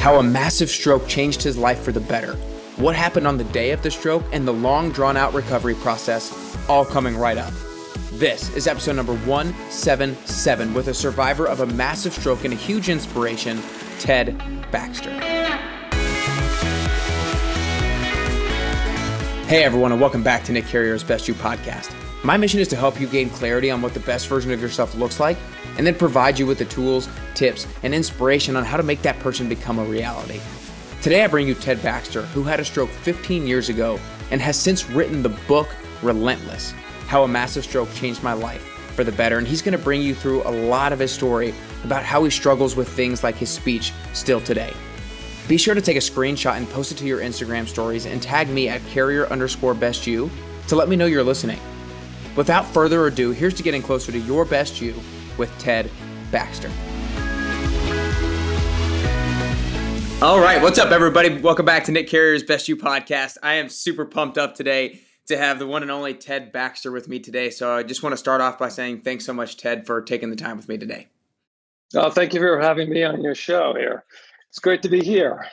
how a massive stroke changed his life for the better, what happened on the day of the stroke, and the long drawn out recovery process, all coming right up. This is episode number 177 with a survivor of a massive stroke and a huge inspiration, Ted Baxter. Hey everyone, and welcome back to Nick Carrier's Best You podcast. My mission is to help you gain clarity on what the best version of yourself looks like and then provide you with the tools, tips, and inspiration on how to make that person become a reality. Today I bring you Ted Baxter, who had a stroke 15 years ago and has since written the book Relentless How a Massive Stroke Changed My Life for the Better. And he's going to bring you through a lot of his story about how he struggles with things like his speech still today. Be sure to take a screenshot and post it to your Instagram stories and tag me at carrier underscore best you to let me know you're listening. Without further ado, here's to getting closer to your best you with Ted Baxter. All right, what's up, everybody? Welcome back to Nick Carrier's Best You podcast. I am super pumped up today to have the one and only Ted Baxter with me today. So I just want to start off by saying thanks so much, Ted, for taking the time with me today. Oh, thank you for having me on your show here. It's great to be here.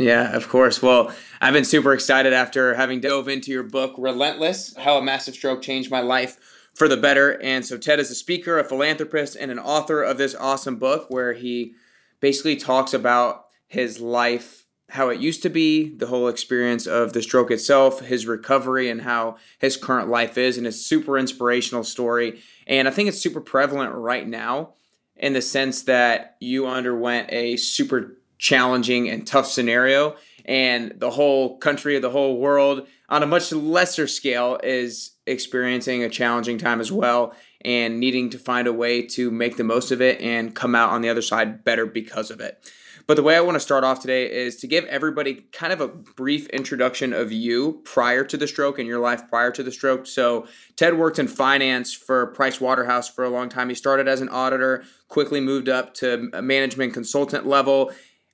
Yeah, of course. Well, I've been super excited after having dove into your book, Relentless How a Massive Stroke Changed My Life for the Better. And so, Ted is a speaker, a philanthropist, and an author of this awesome book where he basically talks about his life, how it used to be, the whole experience of the stroke itself, his recovery, and how his current life is. And it's super inspirational story. And I think it's super prevalent right now in the sense that you underwent a super challenging and tough scenario. And the whole country, the whole world, on a much lesser scale, is experiencing a challenging time as well and needing to find a way to make the most of it and come out on the other side better because of it. But the way I want to start off today is to give everybody kind of a brief introduction of you prior to the stroke and your life prior to the stroke. So, Ted worked in finance for Price Waterhouse for a long time. He started as an auditor, quickly moved up to a management consultant level.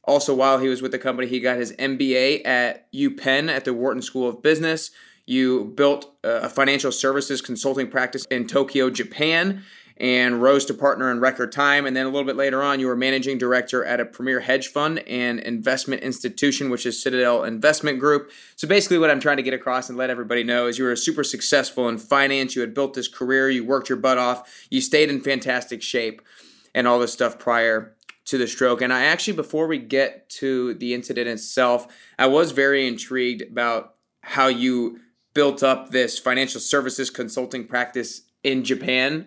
Also, while he was with the company, he got his MBA at UPenn at the Wharton School of Business. You built a financial services consulting practice in Tokyo, Japan, and rose to partner in record time. And then a little bit later on, you were managing director at a premier hedge fund and investment institution, which is Citadel Investment Group. So basically, what I'm trying to get across and let everybody know is you were super successful in finance. You had built this career, you worked your butt off, you stayed in fantastic shape, and all this stuff prior to the stroke. And I actually, before we get to the incident itself, I was very intrigued about how you built up this financial services consulting practice in Japan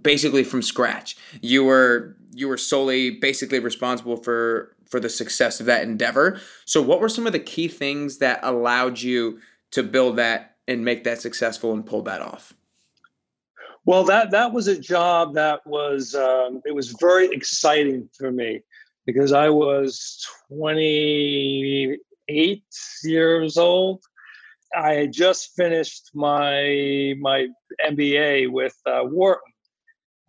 basically from scratch. You were you were solely basically responsible for for the success of that endeavor. So what were some of the key things that allowed you to build that and make that successful and pull that off? Well, that that was a job that was um, it was very exciting for me because I was 28 years old. I had just finished my my MBA with uh, Wharton,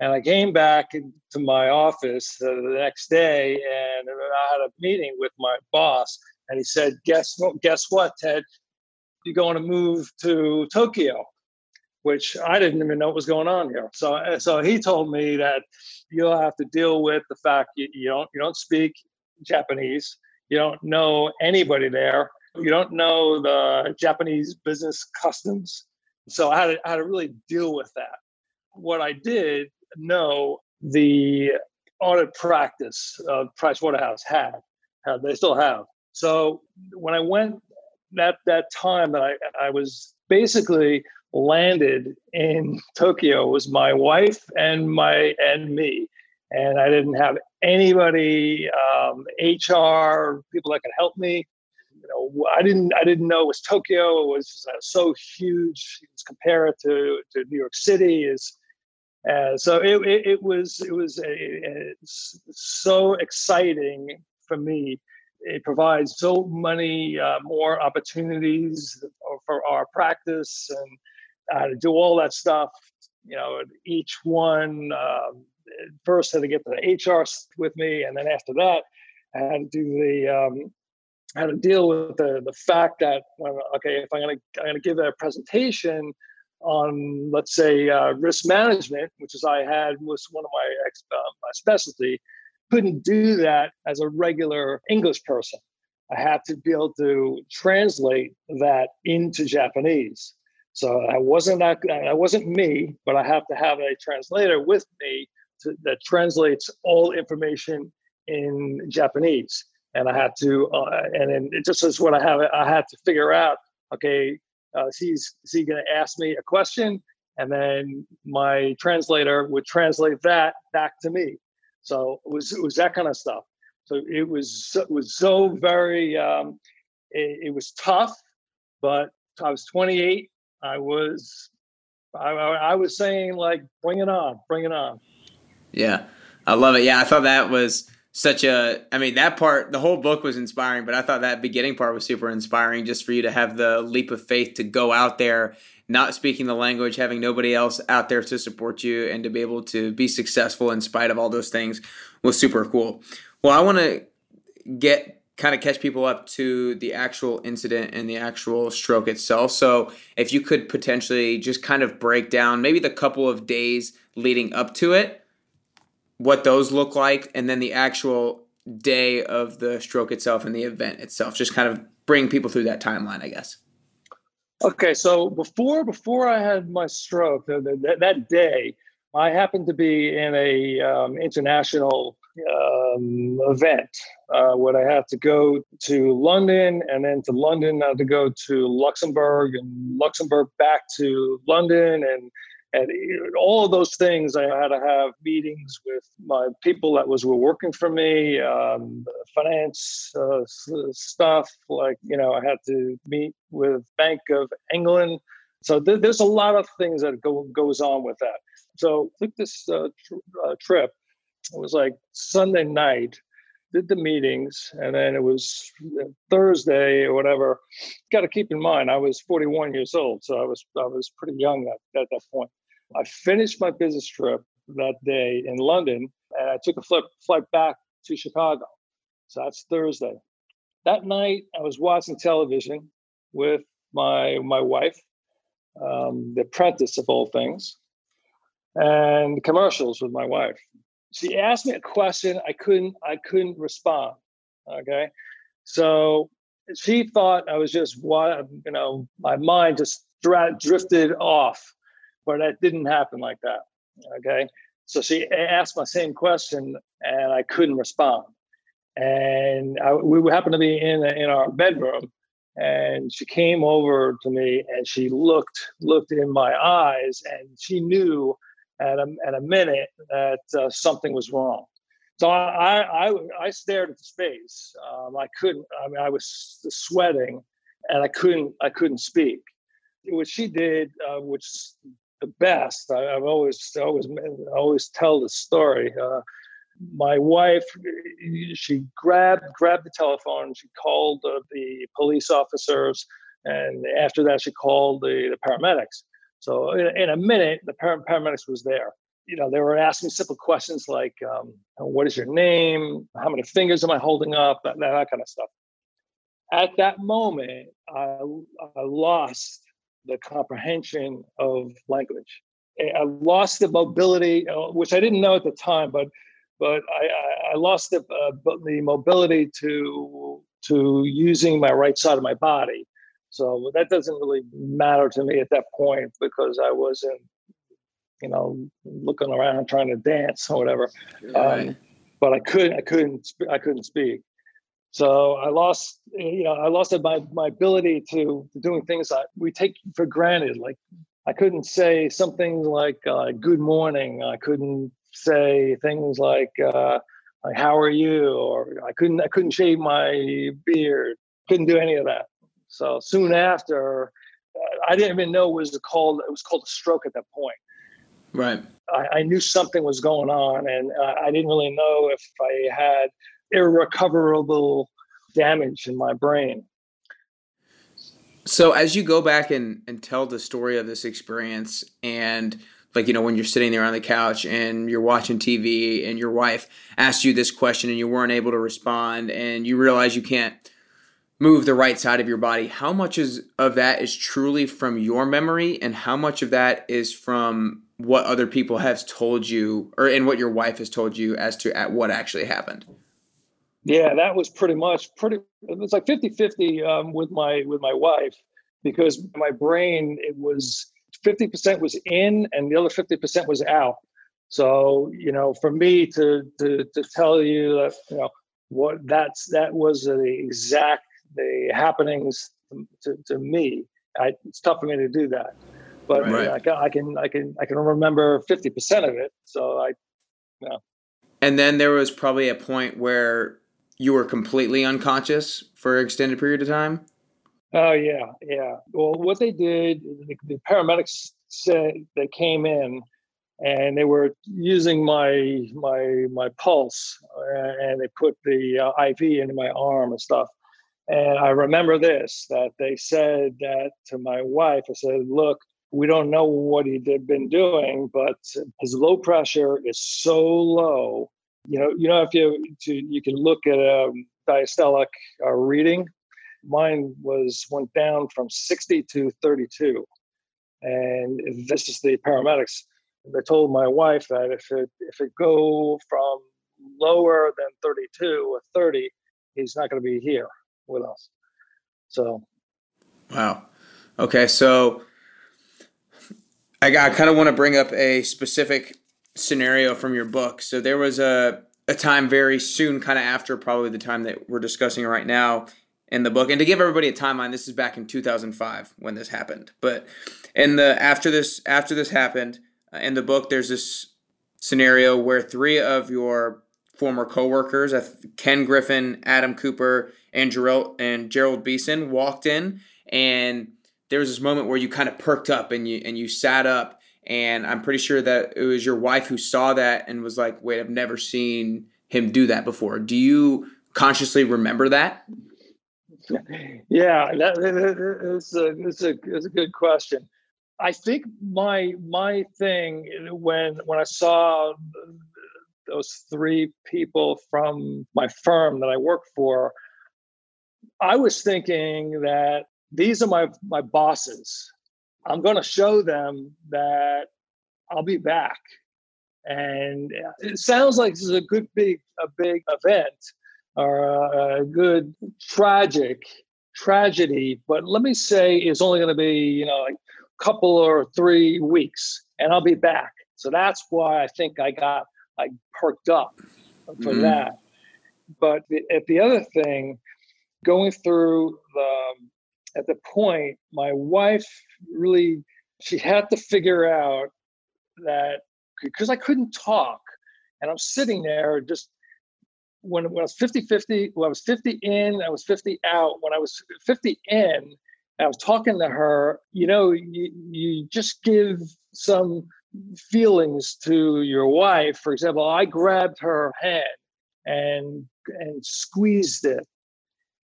and I came back to my office the next day, and I had a meeting with my boss, and he said, "Guess what? Guess what, Ted? You're going to move to Tokyo." Which I didn't even know what was going on here. So, so he told me that you'll have to deal with the fact you, you don't you don't speak Japanese, you don't know anybody there, you don't know the Japanese business customs. So I had to, I had to really deal with that. What I did know the audit practice of Price Waterhouse had, had they still have. So when I went that that time that I I was basically landed in Tokyo was my wife and my and me, and I didn't have anybody, um, HR people that could help me. You know, I didn't I didn't know it was Tokyo. It was uh, so huge compared to to New York City. Is uh, so it, it, it was it was a, a, so exciting for me it provides so many uh, more opportunities for our practice and uh, to do all that stuff. You know, each one um, first had to get the HR with me, and then after that, I had to do the um, had to deal with the the fact that okay, if I'm gonna I'm gonna give a presentation on let's say uh, risk management, which is I had was one of my ex, uh, my specialty. couldn't do that as a regular English person. I had to be able to translate that into Japanese. So I wasn't that I wasn't me, but I have to have a translator with me to, that translates all information in Japanese. And I had to, uh, and then it just is what I have. I had to figure out. Okay, uh, is he is he going to ask me a question, and then my translator would translate that back to me. So it was it was that kind of stuff. So it was it was so very um, it, it was tough, but I was 28. I was I, I was saying like, bring it on, bring it on. Yeah, I love it. Yeah, I thought that was such a. I mean, that part, the whole book was inspiring, but I thought that beginning part was super inspiring, just for you to have the leap of faith to go out there not speaking the language, having nobody else out there to support you, and to be able to be successful in spite of all those things was super cool. Well, I want to get kind of catch people up to the actual incident and the actual stroke itself. So, if you could potentially just kind of break down maybe the couple of days leading up to it, what those look like, and then the actual day of the stroke itself and the event itself, just kind of bring people through that timeline, I guess. Okay, so before before I had my stroke, that, that day, I happened to be in a um, international um, event uh, where I had to go to London, and then to London, I had to go to Luxembourg, and Luxembourg back to London, and and all of those things. I had to have meetings with my people that was were working for me um, finance uh, stuff like you know i had to meet with bank of england so th- there's a lot of things that go, goes on with that. So took this uh, tr- uh, trip. It was like sunday night did the meetings and then it was thursday or whatever. Got to keep in mind i was 41 years old so i was i was pretty young at, at that point. I finished my business trip that day in London and I took a flip, flight back to Chicago. So that's Thursday. That night, I was watching television with my my wife, um, the apprentice of all things, and commercials with my wife. She asked me a question. I couldn't I couldn't respond. Okay, so she thought I was just what you know my mind just drifted off but that didn't happen like that. Okay. So she asked my same question and I couldn't respond. And I, we happened to be in, in our bedroom and she came over to me and she looked looked in my eyes and she knew at a, at a minute that uh, something was wrong. So I, I, I stared at the space. Um, I couldn't. I mean, I was sweating, and I couldn't. I couldn't speak. What she did, uh, which the best. I, have always always always tell the story. Uh, my wife, she grabbed grabbed the telephone. She called uh, the police officers, and after that, she called the, the paramedics. So in, in, a minute, the paramedics was there. You know, they were asking simple questions like, um, "What is your name? How many fingers am I holding up?" That, that kind of stuff. At that moment, I, I lost the comprehension of language. I lost the mobility, uh, which I didn't know at the time, but but I, I lost the uh, the mobility to to using my right side of my body. So that doesn't really matter to me at that point because I wasn't, you know, looking around trying to dance or whatever. Right. Um, but I couldn't, I couldn't, I couldn't speak. So I lost, you know, I lost my my ability to, to doing things that we take for granted. Like I couldn't say something like uh, "Good morning." I couldn't say things like, uh, like "How are you?" or I couldn't I couldn't shave my beard. Couldn't do any of that. So soon after, I didn't even know it was called it was called a stroke at that point. Right. I, I knew something was going on, and I didn't really know if I had irrecoverable damage in my brain. So as you go back and, and tell the story of this experience and like you know when you're sitting there on the couch and you're watching TV and your wife asks you this question and you weren't able to respond and you realize you can't move the right side of your body how much is of that is truly from your memory and how much of that is from what other people have told you or and what your wife has told you as to at what actually happened? Yeah that was pretty much pretty it was like 50 50 um, with my with my wife because my brain it was 50% was in and the other 50% was out so you know for me to to, to tell you that you know what that's that was the exact the happenings to, to me I, it's tough for me to do that but right. I, can, I can I can I can remember fifty percent of it. So I, you know. And then there was probably a point where you were completely unconscious for an extended period of time. Oh yeah, yeah. Well, what they did, the, the paramedics said they came in and they were using my my my pulse and they put the uh, IV into my arm and stuff. And I remember this that they said that to my wife. I said, "Look, we don't know what he'd been doing, but his low pressure is so low. You know, you know if you to, you can look at a diastolic uh, reading. Mine was went down from 60 to 32, and this is the paramedics. They told my wife that if it if it go from lower than 32 or 30, he's not going to be here with us. So, wow. Okay, so I, I kind of want to bring up a specific scenario from your book. So there was a a time very soon, kind of after probably the time that we're discussing right now in the book. And to give everybody a timeline, this is back in 2005 when this happened. But in the after this after this happened uh, in the book, there's this scenario where three of your former coworkers, Ken Griffin, Adam Cooper, and Gerald and Gerald Beeson, walked in and there was this moment where you kind of perked up and you and you sat up and I'm pretty sure that it was your wife who saw that and was like, "Wait, I've never seen him do that before." Do you consciously remember that? Yeah, that is a, it's a, it's a good question. I think my my thing when when I saw those three people from my firm that I work for, I was thinking that these are my my bosses. I'm going to show them that I'll be back. And it sounds like this is a good big a big event or a, good tragic tragedy, but let me say it's only going to be you know like a couple or three weeks, and I'll be back. So that's why I think I got I perked up for mm-hmm. that. But the, at the other thing, going through the at the point my wife really she had to figure out that because I couldn't talk and I'm sitting there just when, when I was 50 50, when I was 50 in, I was 50 out. When I was 50 in, I was talking to her, you know, you, you just give some feelings to your wife. For example, I grabbed her hand and and squeezed it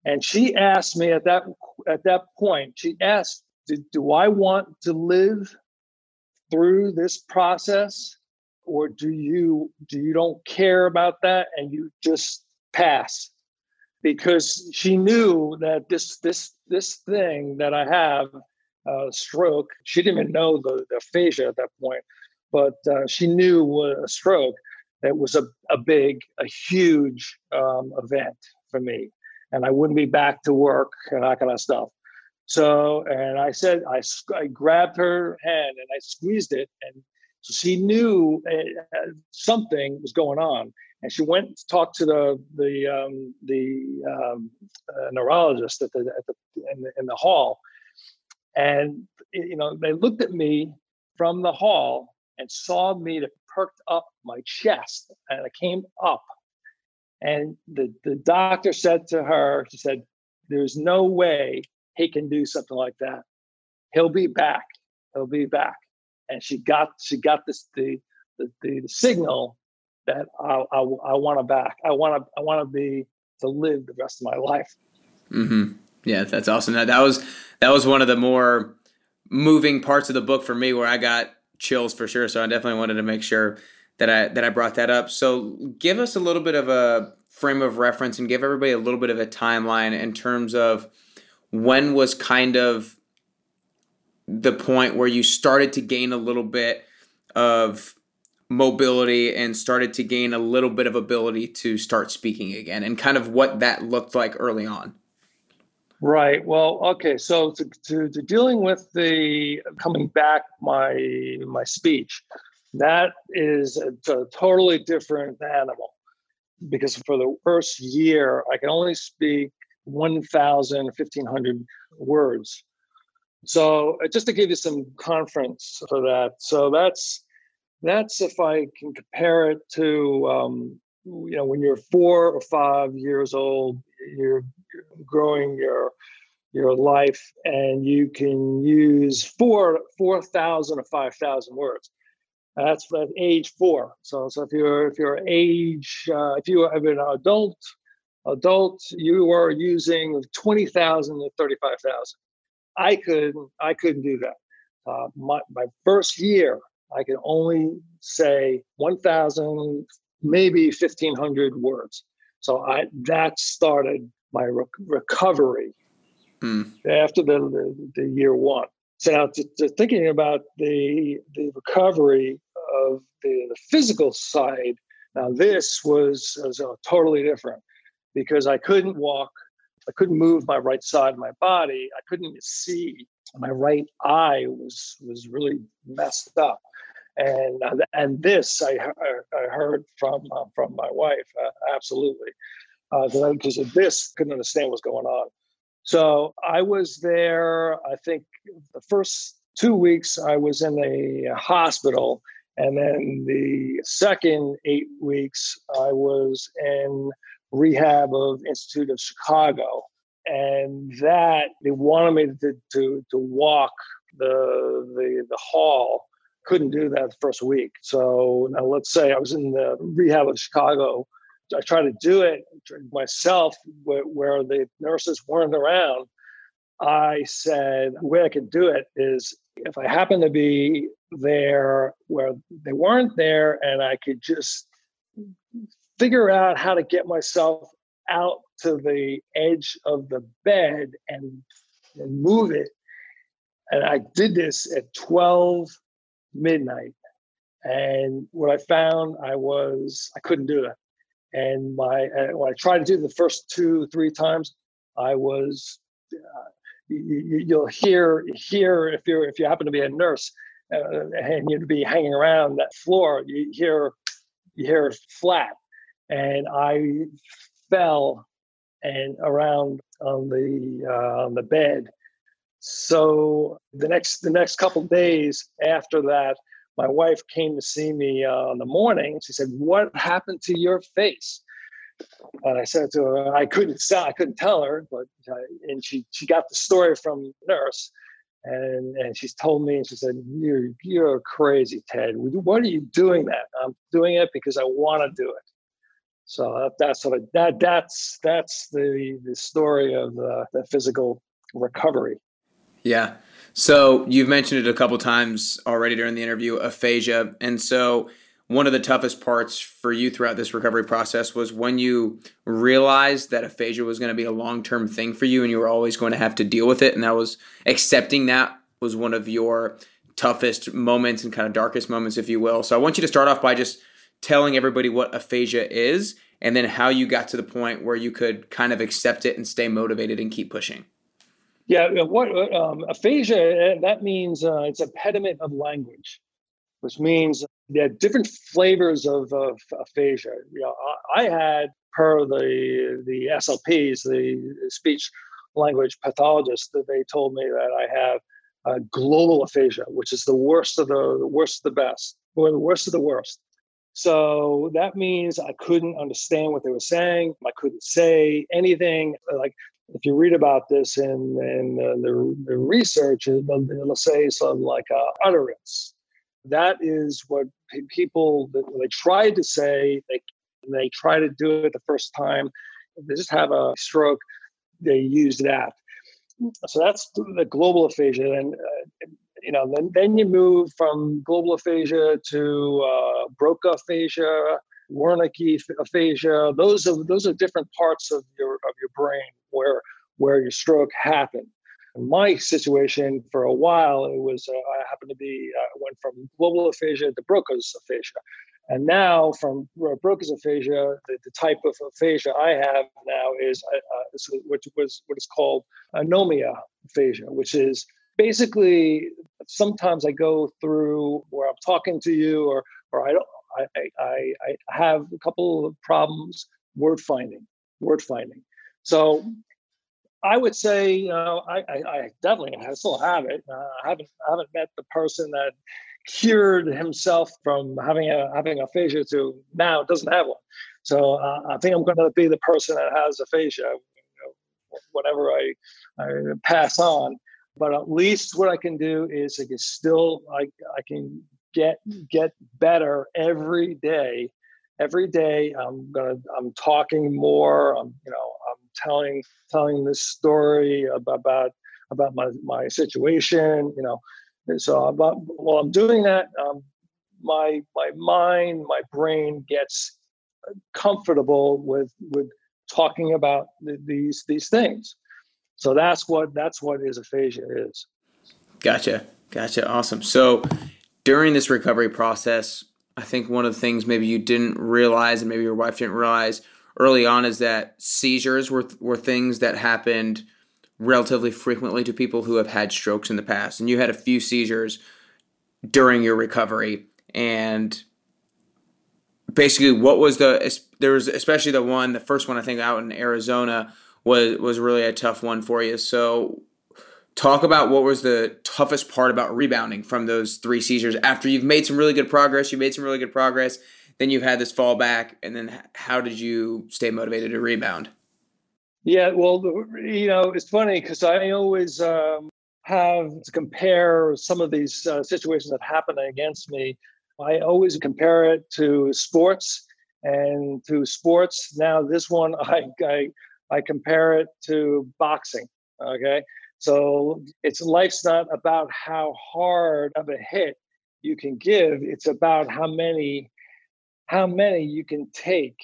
and she asked me at that at that point, she asked, do, do I want to live through this process? Or do you do you don't care about that and you just pass? Because she knew that this this this thing that I have, uh, stroke, she didn't even know the, the aphasia at that point, but uh, she knew was a stroke it was a, a big, a huge um, event for me and I wouldn't be back to work and that kind of stuff. So, and I said, I, I grabbed her hand and I squeezed it, and so she knew uh, something was going on. And she went to talk to the the um, the um, uh, neurologist at the, at the in, the in the hall, and you know they looked at me from the hall and saw me that perked up my chest, and I came up and the, the doctor said to her, she said, There's no way he can do something like that. He'll be back. He'll be back. And she got she got this the the, the, signal that I, I, I want to back. I want to I want to be to live the rest of my life. Mm-hmm. Yeah, that's awesome. That that was that was one of the more moving parts of the book for me, where I got chills for sure. So I definitely wanted to make sure that I that I brought that up. So give us a little bit of a frame of reference and give everybody a little bit of a timeline in terms of when was kind of the point where you started to gain a little bit of mobility and started to gain a little bit of ability to start speaking again and kind of what that looked like early on. Right. Well, okay. So to, to, to, dealing with the coming back my my speech, that is a, a, totally different animal because for the first year I can only speak 1,000, 1,500 words. So uh, just to give you some conference for that. So that's that's if I can compare it to um, you know when you're four or five years old, you're growing your your life, and you can use four four thousand or five thousand words. That's at age four. So so if you're if you're age uh, if you are an adult adult, you are using twenty thousand to thirty five thousand. I couldn't I couldn't do that. Uh, my my first year, I could only say 1,000, maybe 1,500 words. So I that started my recovery mm. after the, the, the, year one. So now to, to thinking about the the recovery of the, the physical side, now this was, was uh, totally different because I couldn't walk, I couldn't move my right side of my body, I couldn't see. My right eye was was really messed up and uh, and this I, I heard from uh, from my wife uh, absolutely because uh, this couldn't understand what's going on. So I was there. I think the first two weeks I was in a hospital, and then the second eight weeks I was in rehab of Institute of Chicago, and that they wanted me to to, to walk the the the hall couldn't do that the first week. So now let's say I was in the rehab of Chicago. I tried to do it myself where, where the nurses weren't around. I said, the way I could do it is if I happen to be there where they weren't there and I could just figure out how to get myself out to the edge of the bed and, and move it. And I did this at 12 midnight. And what I found, I was I couldn't do it. And my uh, when I tried to do the first two three times, I was. Uh, you, will hear hear if you if you happen to be a nurse uh, and you'd be hanging around that floor, you hear you hear flat, and I fell and around on the uh, on the bed so the next the next couple days after that, my wife came to see me uh, in the morning. She said, "What happened to your face?" And I said to her, "I couldn't I couldn't tell her, but uh, and she she got the story from the nurse." And, and she's told me, and she said, "You're you're crazy, Ted. What are you doing that? I'm doing it because I want to do it." So that, that's what I, that that's that's the the story of the, the physical recovery. Yeah. So you've mentioned it a couple times already during the interview, aphasia. And so one of the toughest parts for you throughout this recovery process was when you realized that aphasia was going to be a long-term thing for you and you were always going to have to deal with it and that was accepting that was one of your toughest moments and kind of darkest moments if you will. So I want you to start off by just telling everybody what aphasia is and then how you got to the point where you could kind of accept it and stay motivated and keep pushing. Yeah, what um, aphasia? Eh, that means uh, it's a pediment of language, which means there are different flavors of, of aphasia. You know, I had per the the SLPs, the speech language pathologist, that they told me that I have a global aphasia, which is the worst of the, the worst of the best, or the worst of the worst. So that means I couldn't understand what they were saying. I couldn't say anything. Like if you read about this in, in the, the research, it'll, it'll say something like uh, utterance. That is what people, they try to say, they, they try to do it the first time, they just have a stroke, they use that. So that's the global aphasia. And, uh, you know, then, then you move from global aphasia to uh, Broca aphasia, Wernicke aphasia. Those are those are different parts of your of your brain where where your stroke happened. In my situation, for a while, it was uh, I happened to be uh, went from global aphasia to Broca's aphasia, and now from Broca's aphasia, the, the, type of aphasia I have now is uh, uh which was what is called anomia aphasia, which is basically sometimes I go through where I'm talking to you or or I don't I, I, I have a couple of problems word finding, word finding. So I would say, you know, I, I, I definitely I still have it. Uh, I haven't I haven't met the person that cured himself from having a having aphasia to now doesn't have one. So uh, I think I'm going to be the person that has aphasia, you know, whatever I, I pass on. But at least what I can do is I can still I I can get get better every day. Every day I'm gonna I'm talking more. I'm you know I'm telling telling this story about about, about my my situation. You know, so about, while I'm doing that, um, my my mind, my brain gets comfortable with with talking about th- these these things. So that's what that's what is aphasia is. Gotcha, gotcha, awesome. So during this recovery process, I think one of the things maybe you didn't realize, and maybe your wife didn't realize early on, is that seizures were were things that happened relatively frequently to people who have had strokes in the past. And you had a few seizures during your recovery. And basically, what was the there was especially the one, the first one I think out in Arizona was was really a tough one for you. So talk about what was the toughest part about rebounding from those three seizures after you've made some really good progress you made some really good progress then you've had this fall back and then how did you stay motivated to rebound yeah, well, you know, it's funny because I always um, have to compare some of these uh, situations that happen against me. I always compare it to sports and to sports. Now, this one, I, I, I compare it to boxing. Okay. So it's life's not about how hard of a hit you can give, it's about how many how many you can take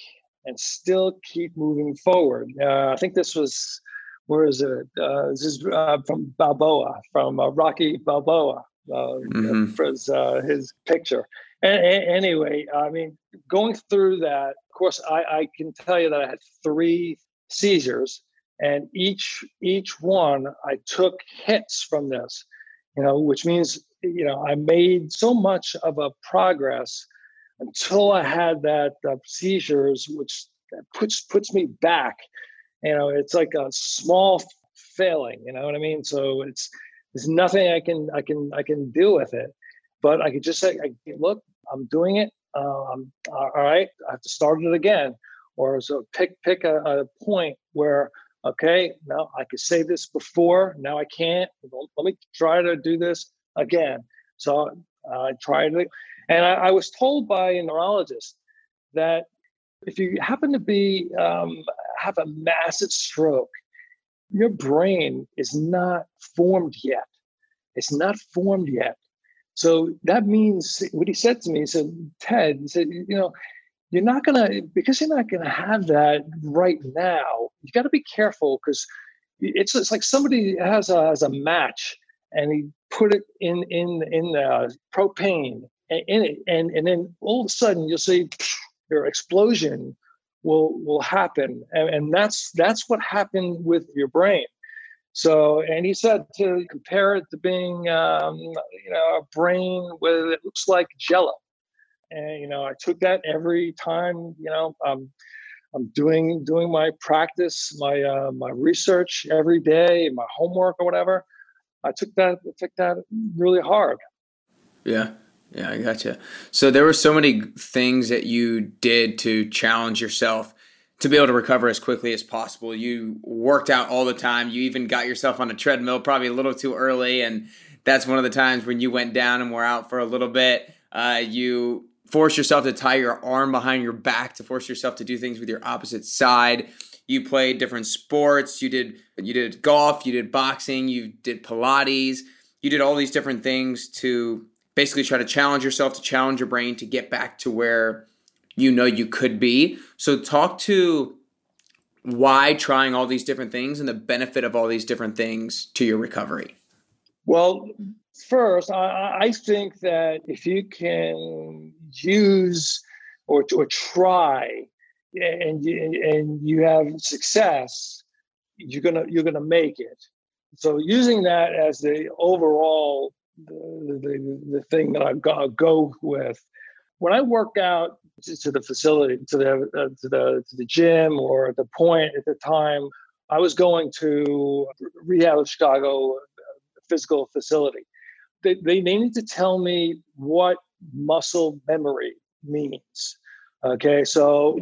and still keep moving forward. Uh, I think this was, where is it? Uh, this is uh, from Balboa, from uh, Rocky Balboa, uh, mm-hmm. for his, uh, his picture. anyway, I mean, going through that, of course, I, I can tell you that I had three seizures, and each each one I took hits from this, you know, which means you know I made so much of a progress until I had that uh, seizures, which puts puts me back. You know, it's like a small failing. You know what I mean? So it's there's nothing I can I can I can do with it. But I could just say, look, I'm doing it. I'm all right. I have to start it again, or so pick pick a, a point where okay, now I could say this before, now I can't. Let me try to do this again. So uh, I tried it and I, I was told by a neurologist that if you happen to be um, have a massive stroke, your brain is not formed yet. It's not formed yet. So that means what he said to me, he said, Ted, he said, you know, you're not gonna because you're not gonna have that right now, you gotta be careful because it's, it's like somebody has a has a match and he put it in in in the propane in it, and and then all of a sudden you'll see your explosion will will happen, and, and that's that's what happened with your brain. So, and he said to compare it to being, um, you know, a brain with it looks like Jello, and you know, I took that every time, you know, um, I'm doing doing my practice, my uh, my research every day, my homework or whatever. I took that I took that really hard. Yeah, yeah, I gotcha. So there were so many things that you did to challenge yourself to be able to recover as quickly as possible. You worked out all the time. You even got yourself on a treadmill probably a little too early, and that's one of the times when you went down and were out for a little bit. Uh, you forced yourself to tie your arm behind your back to force yourself to do things with your opposite side. You played different sports. You did you did golf. You did boxing. You did Pilates. You did all these different things to basically try to challenge yourself to challenge your brain to get back to where you know you could be. So talk to why trying all these different things and the benefit of all these different things to your recovery? Well, first, I, I think that if you can use or, or try and and you have success, you're gonna you're gonna make it. So using that as the overall the, the, the thing that I go, go with when I work out to the facility, to the uh, to the to the gym, or the point at the time, I was going to rehab of Chicago physical facility. They, they need to tell me what muscle memory means. Okay, so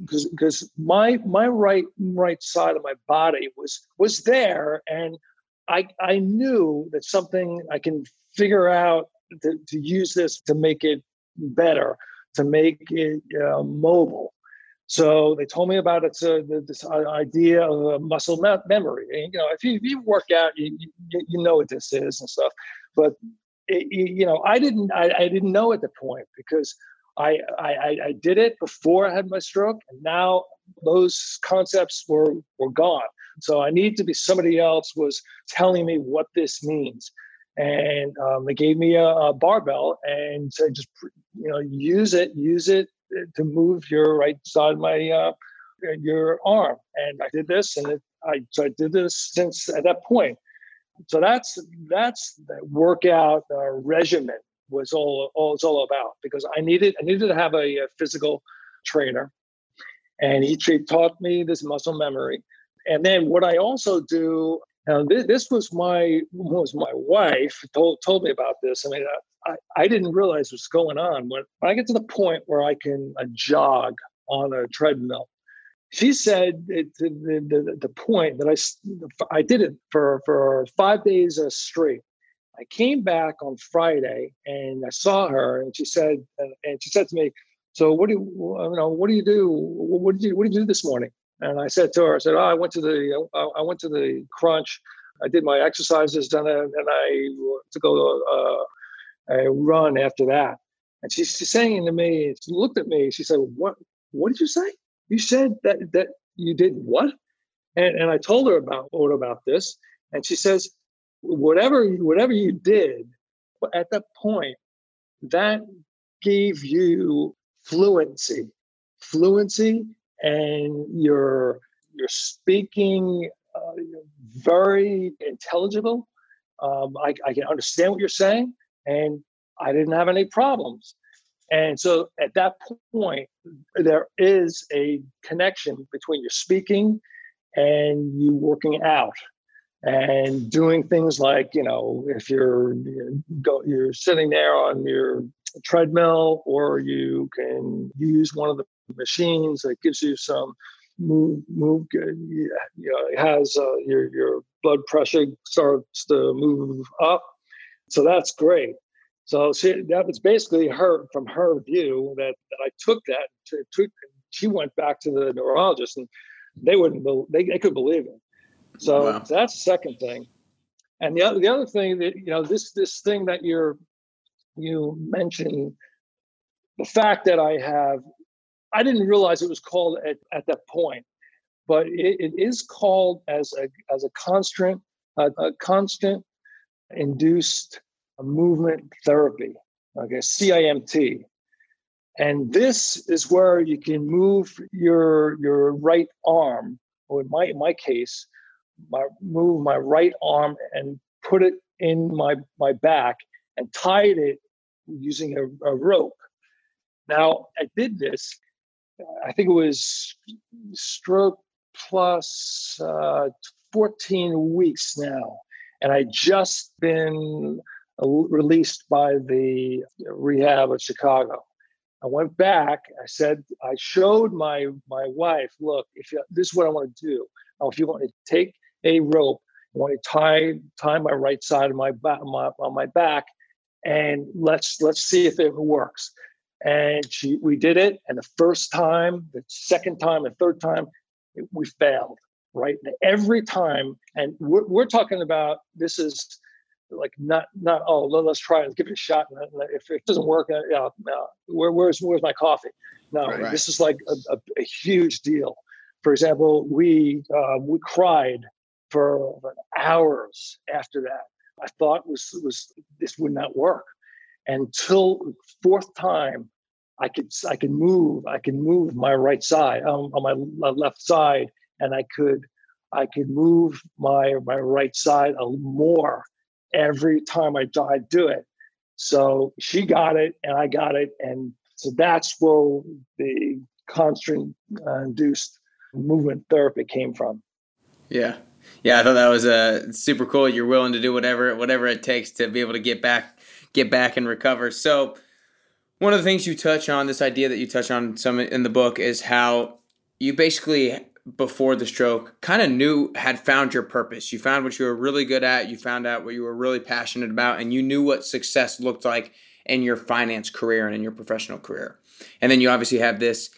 because my my right right side of my body was was there, and I I knew that something I can figure out to, to use this to make it better, to make it uh, mobile. So they told me about it, uh, this idea of muscle memory. And, you know, if you, if you work out, you, you, you know what this is and stuff. But it, you know, I didn't I, I didn't know at the point because I, I I did it before I had my stroke, and now those concepts were were gone. So I need to be somebody else was telling me what this means. And um, they gave me a, a, barbell and said just you know use it use it to move your right side of my uh, your arm. And i did this and it, i so i did this since at that point so that's that's the workout uh, regimen was all all it's all about because i needed i needed to have a, a physical trainer and he taught me this muscle memory and then what i also do now, this, this was my was my wife told told me about this. I mean, I, I didn't realize what's going on when, when I get to the point where I can uh, jog on a treadmill. She said the, the, the point that I I did it for for five days uh, straight. I came back on Friday and I saw her, and she said, and she said to me, "So what do you, you know? What do you do? What did you what did you do this morning?" And I said to her, I said, oh, I went to the, I went to the crunch. I did my exercises, done it, and I took a, a run after that. And she's saying to me, she looked at me, she said, what, what did you say? You said that, that you did what? And, and I told her about, what about this. And she says, whatever, whatever you did at that point, that gave you fluency, fluency and you're you're speaking uh, very intelligible. Um, I, I can understand what you're saying, and I didn't have any problems. And so at that point, there is a connection between your speaking and you working out and doing things like, you know, if you're you're sitting there on your treadmill or you can use one of the machines that gives you some move move you know, it has uh, your your blood pressure starts to move up. So that's great so she, that was basically her from her view that, that i took that to, to, she went back to the neurologist and they wouldn't they, they could believe it so, wow. so that's the second thing and the other the other thing that you know this this thing that you're you mentioned the fact that i have I didn't realize it was called at, at that point, but it, it is called as a as a constant a, a constraint induced movement therapy, okay, CIMT. And this is where you can move your your right arm, or in my in my case, my move my right arm and put it in my my back and tied it using a, a rope. Now I did this I think it was stroke plus uh, 14 weeks now. And I just been released by the rehab of Chicago. I went back. I said, I showed my my wife, look, if you, this is what I want to do. Now, if you want to take a rope, I want to tie tie my right side of my back my, on my back, and let's let's see if it works and she we did it and the first time the second time the third time it, we failed right and every time and we're, we're talking about this is like not not oh let's try and give it a shot. If it doesn't work uh, yeah, where, where's where's my coffee? No right. this is like a, a, a, huge deal. For example, we uh, we cried for hours after that. I thought was was this would not work. Until fourth time I could I could move I could move my right side um, on my left side and I could I could move my my right side a more every time I, I do it. So she got it and I got it and so that's where the constraint uh, induced movement therapy came from. Yeah. Yeah, I thought that was uh, super cool. You're willing to do whatever whatever it takes to be able to get back get back and recover. So one of the things you touch on, this idea that you touch on some in the book, is how you basically before the stroke kind of knew had found your purpose. You found what you were really good at. You found out what you were really passionate about, and you knew what success looked like in your finance career and in your professional career. And then you obviously have this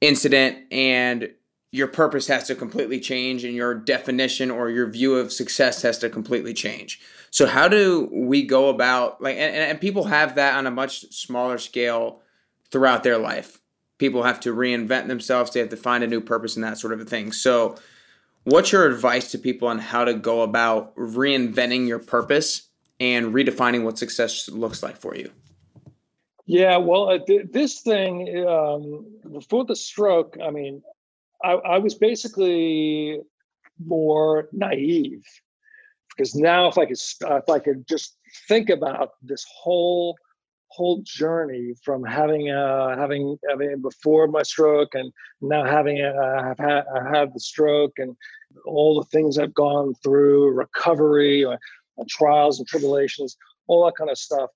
incident and your purpose has to completely change and your definition or your view of success has to completely change. So how do we go about like and, and people have that on a much smaller scale throughout their life. People have to reinvent themselves, they have to find a new purpose and that sort of a thing. So what's your advice to people on how to go about reinventing your purpose and redefining what success looks like for you? Yeah, well, uh, th- this thing um, before the stroke, I mean, I, I was basically more naive because now if I could if I could just think about this whole whole journey from having uh, having having before my stroke and now having uh, have had I had the stroke and all the things I've gone through recovery uh, trials and tribulations all that kind of stuff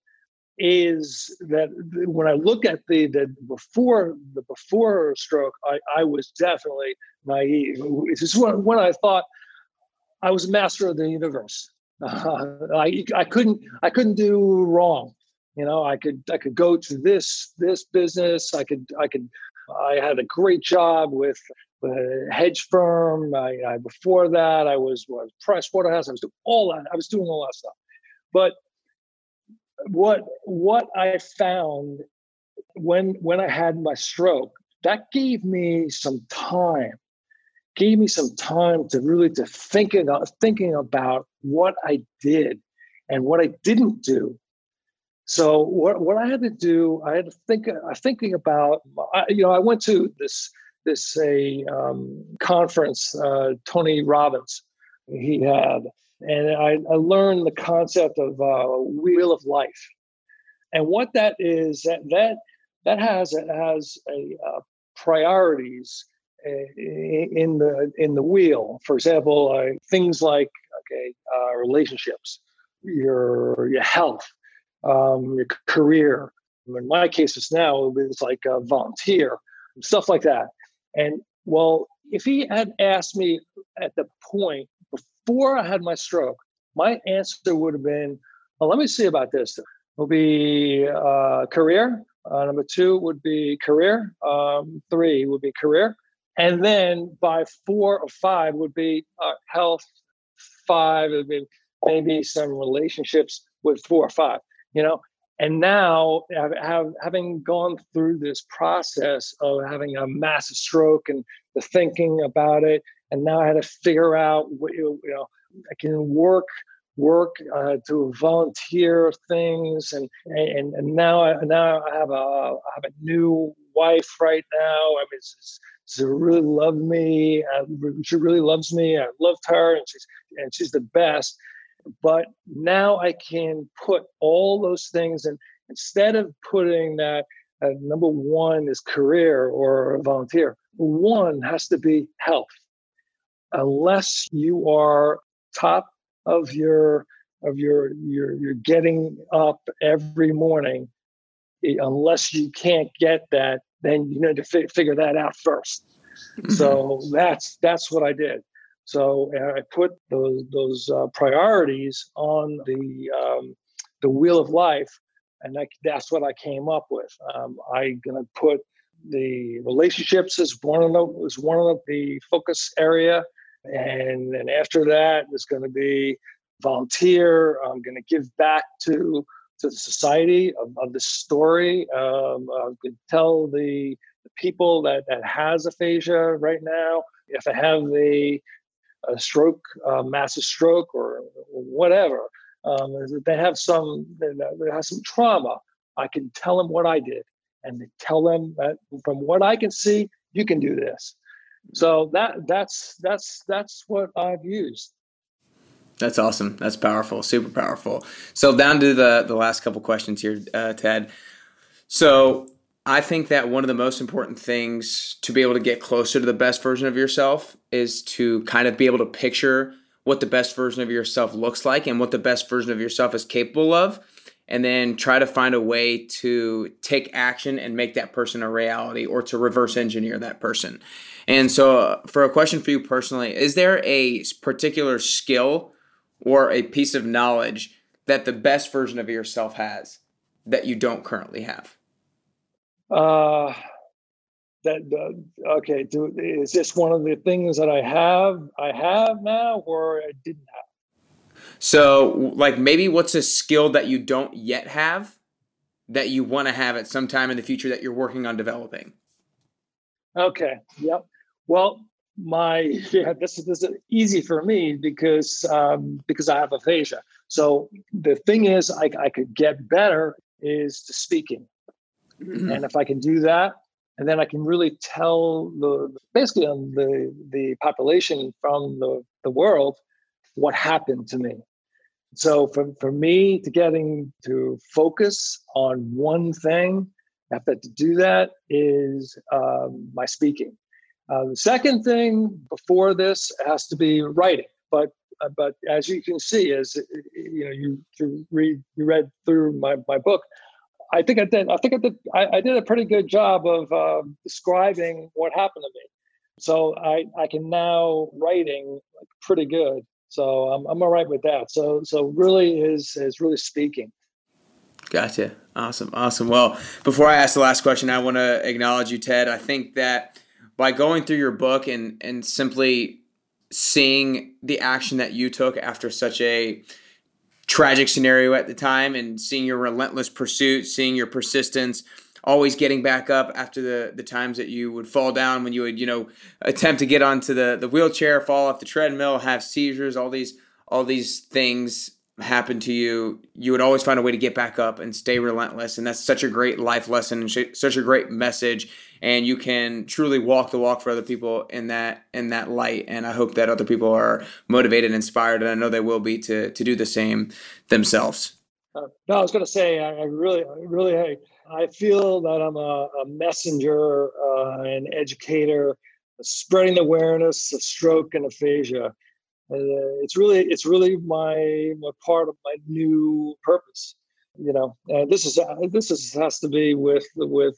is that when I look at the the before the before stroke, I, I was definitely naive. This is when, when I thought I was master of the universe. Uh, I I couldn't I couldn't do wrong. You know, I could I could go to this this business. I could I could I had a great job with a hedge firm. I, I before that I was was Price Waterhouse. I was doing all that. I was doing all that stuff. But what what I found when when I had my stroke, that gave me some time, gave me some time to really to thinking about thinking about what I did and what I didn't do. So what what I had to do, I had to think uh, thinking about I, you know I went to this this a um, conference uh, Tony Robbins he had and I, I learned the concept of uh, wheel of life, and what that is that that that has it has a uh, priorities uh, in the in the wheel. For example, uh, things like okay, uh, relationships, your your health, um, your career. In my case, it's now it's like a volunteer, stuff like that. And well, if he had asked me at the point before I had my stroke, my answer would have been, well, let me see about this. Will be uh, career. Uh, number two would be career. Um, three would be career. And then by four or five would be uh, health. Five would be maybe some relationships with four or five, you know. And now, having gone through this process of having a massive stroke and the thinking about it and now I had to figure out what you know I can work work uh, to volunteer things and and and now I, now I have a I have a new wife right now. I mean, she's, she really loves me. Uh, she really loves me. I loved her, and she's and she's the best. But now I can put all those things, and instead of putting that uh, number one is career or volunteer, one has to be health. Unless you are top of your of your your you're getting up every morning unless you can't get that then you need to fi- figure that out 1st mm-hmm. so that's that's what i did so i put those those uh, priorities on the um, the wheel of life and that, that's what i came up with um, i'm going to put the relationships as one of the as one of the focus area and then after that, it's going to be volunteer. I'm going to give back to to the society of, of the story. Um, going to tell the the people that, that has aphasia right now, if I have a, a stroke, a massive stroke or, or whatever, um, they have some they have some trauma. I can tell them what I did, and tell them that from what I can see, you can do this. So that that's that's that's what I've used. That's awesome. That's powerful. Super powerful. So down to the the last couple questions here, uh, Ted. So I think that one of the most important things to be able to get closer to the best version of yourself is to kind of be able to picture what the best version of yourself looks like and what the best version of yourself is capable of and then try to find a way to take action and make that person a reality or to reverse engineer that person. And so, uh, for a question for you personally, is there a particular skill or a piece of knowledge that the best version of yourself has that you don't currently have? Uh, that uh, okay. Do, is this one of the things that I have? I have now, or I didn't have? So, like maybe what's a skill that you don't yet have that you want to have at some time in the future that you're working on developing? Okay. Yep. Well, my yeah, this is this is easy for me because um, because I have aphasia. So the thing is, I, I could get better is to speaking, mm-hmm. and if I can do that, and then I can really tell the basically on the the population from the the world what happened to me. So for for me to getting to focus on one thing, have to do that is um, my speaking. Uh, the second thing before this has to be writing, but uh, but as you can see, as you know, you, you read you read through my, my book, I think I did. I think I did. I, I did a pretty good job of uh, describing what happened to me. So I I can now writing pretty good. So I'm I'm all right with that. So so really is is really speaking. Gotcha. Awesome. Awesome. Well, before I ask the last question, I want to acknowledge you, Ted. I think that by going through your book and and simply seeing the action that you took after such a tragic scenario at the time and seeing your relentless pursuit, seeing your persistence, always getting back up after the the times that you would fall down when you would, you know, attempt to get onto the the wheelchair, fall off the treadmill, have seizures, all these all these things happen to you, you would always find a way to get back up and stay relentless. And that's such a great life lesson and sh- such a great message. And you can truly walk the walk for other people in that in that light. And I hope that other people are motivated and inspired, and I know they will be to to do the same themselves. Uh, no, I was going to say, I, I really, I really, I, I feel that I'm a, a messenger, uh, an educator, spreading the awareness of stroke and aphasia uh, it's really it's really my, my part of my new purpose you know? This is uh, this is has to be with with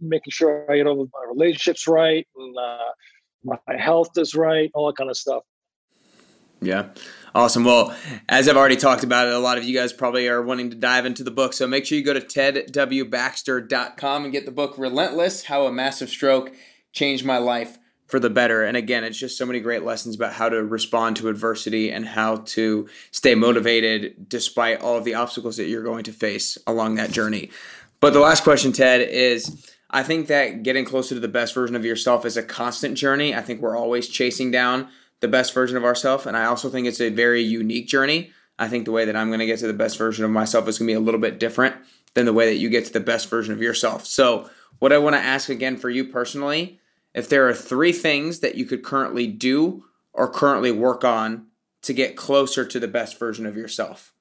making sure i get all of my relationships right and uh, my health is right all that kind of stuff. Yeah. Awesome. Well as i've already talked about it a lot of you guys probably are wanting to dive into the book so make sure you go to tedwbaxter.com and get the book relentless how a massive stroke changed my life for the better. And again, it's just so many great lessons about how to respond to adversity and how to stay motivated despite all of the obstacles that you're going to face along that journey. But the last question, Ted, is I think that getting closer to the best version of yourself is a constant journey. I think we're always chasing down the best version of ourselves. And I also think it's a very unique journey. I think the way that I'm going to get to the best version of myself is going to be a little bit different than the way that you get to the best version of yourself. So, what I want to ask again for you personally if there are three things that you could currently do or currently work on to get closer to the best version of yourself,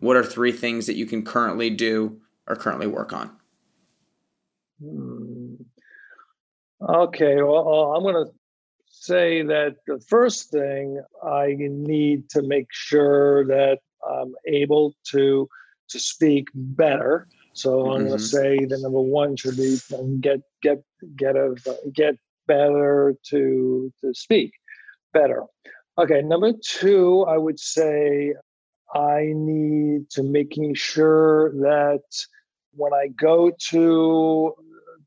what are three things that you can currently do or currently work on? Hmm. Okay, well, I'm going to say that the first thing I need to make sure that I'm able to to speak better. So I'm mm-hmm. going to say the number one should be get get get a get better to to speak better. Okay, number two, I would say I need to making sure that when I go to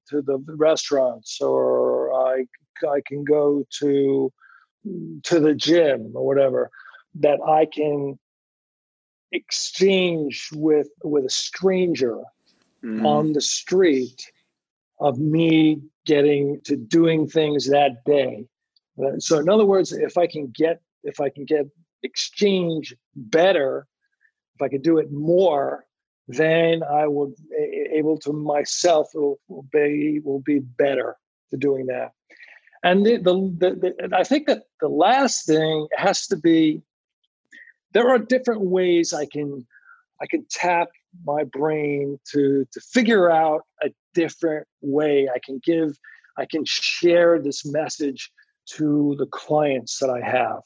to the restaurants or I I can go to to the gym or whatever that I can exchange with with a stranger mm. on the street of me getting to doing things that day. Uh, so in other words, if I can get if I can get exchange better, if I could do it more, then I would able to myself will, be will be better to doing that. And the, the, the, the, I think that the last thing has to be there are different ways I can I can tap my brain to to figure out a different way I can give I can share this message to the clients that I have.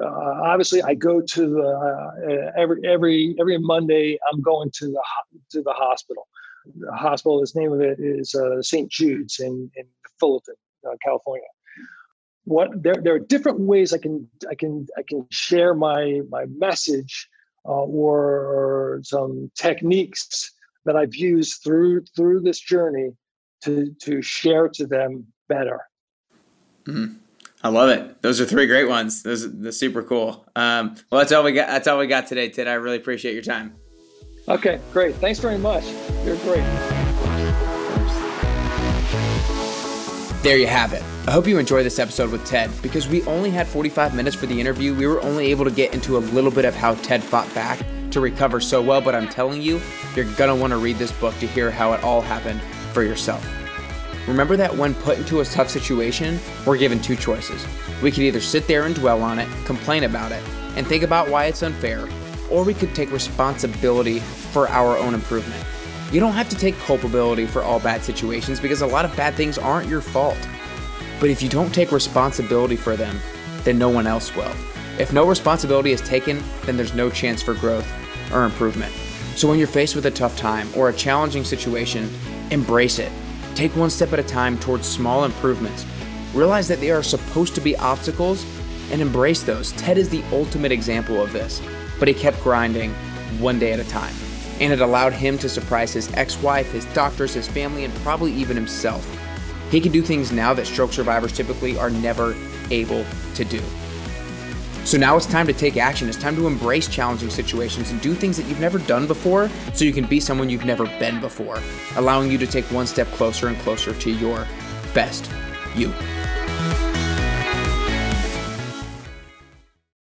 Uh, obviously, I go to the uh, every every every Monday. I'm going to the to the hospital. The hospital, the name of it is uh, St. Jude's in in Fullerton, uh, California. What there there are different ways I can I can I can share my my message or some techniques that I've used through through this journey to to share to them better. Mm-hmm. I love it. Those are three great ones. Those are super cool. Um, well, that's all we got. That's all we got today, Ted. I really appreciate your time. Okay, great. Thanks very much. You're great. There you have it. I hope you enjoyed this episode with Ted. Because we only had 45 minutes for the interview, we were only able to get into a little bit of how Ted fought back to recover so well. But I'm telling you, you're going to want to read this book to hear how it all happened for yourself. Remember that when put into a tough situation, we're given two choices. We could either sit there and dwell on it, complain about it, and think about why it's unfair, or we could take responsibility for our own improvement. You don't have to take culpability for all bad situations because a lot of bad things aren't your fault. But if you don't take responsibility for them, then no one else will. If no responsibility is taken, then there's no chance for growth or improvement. So when you're faced with a tough time or a challenging situation, embrace it Take one step at a time towards small improvements. Realize that they are supposed to be obstacles and embrace those. Ted is the ultimate example of this, but he kept grinding one day at a time. And it allowed him to surprise his ex wife, his doctors, his family, and probably even himself. He can do things now that stroke survivors typically are never able to do. So now it's time to take action. It's time to embrace challenging situations and do things that you've never done before so you can be someone you've never been before, allowing you to take one step closer and closer to your best you.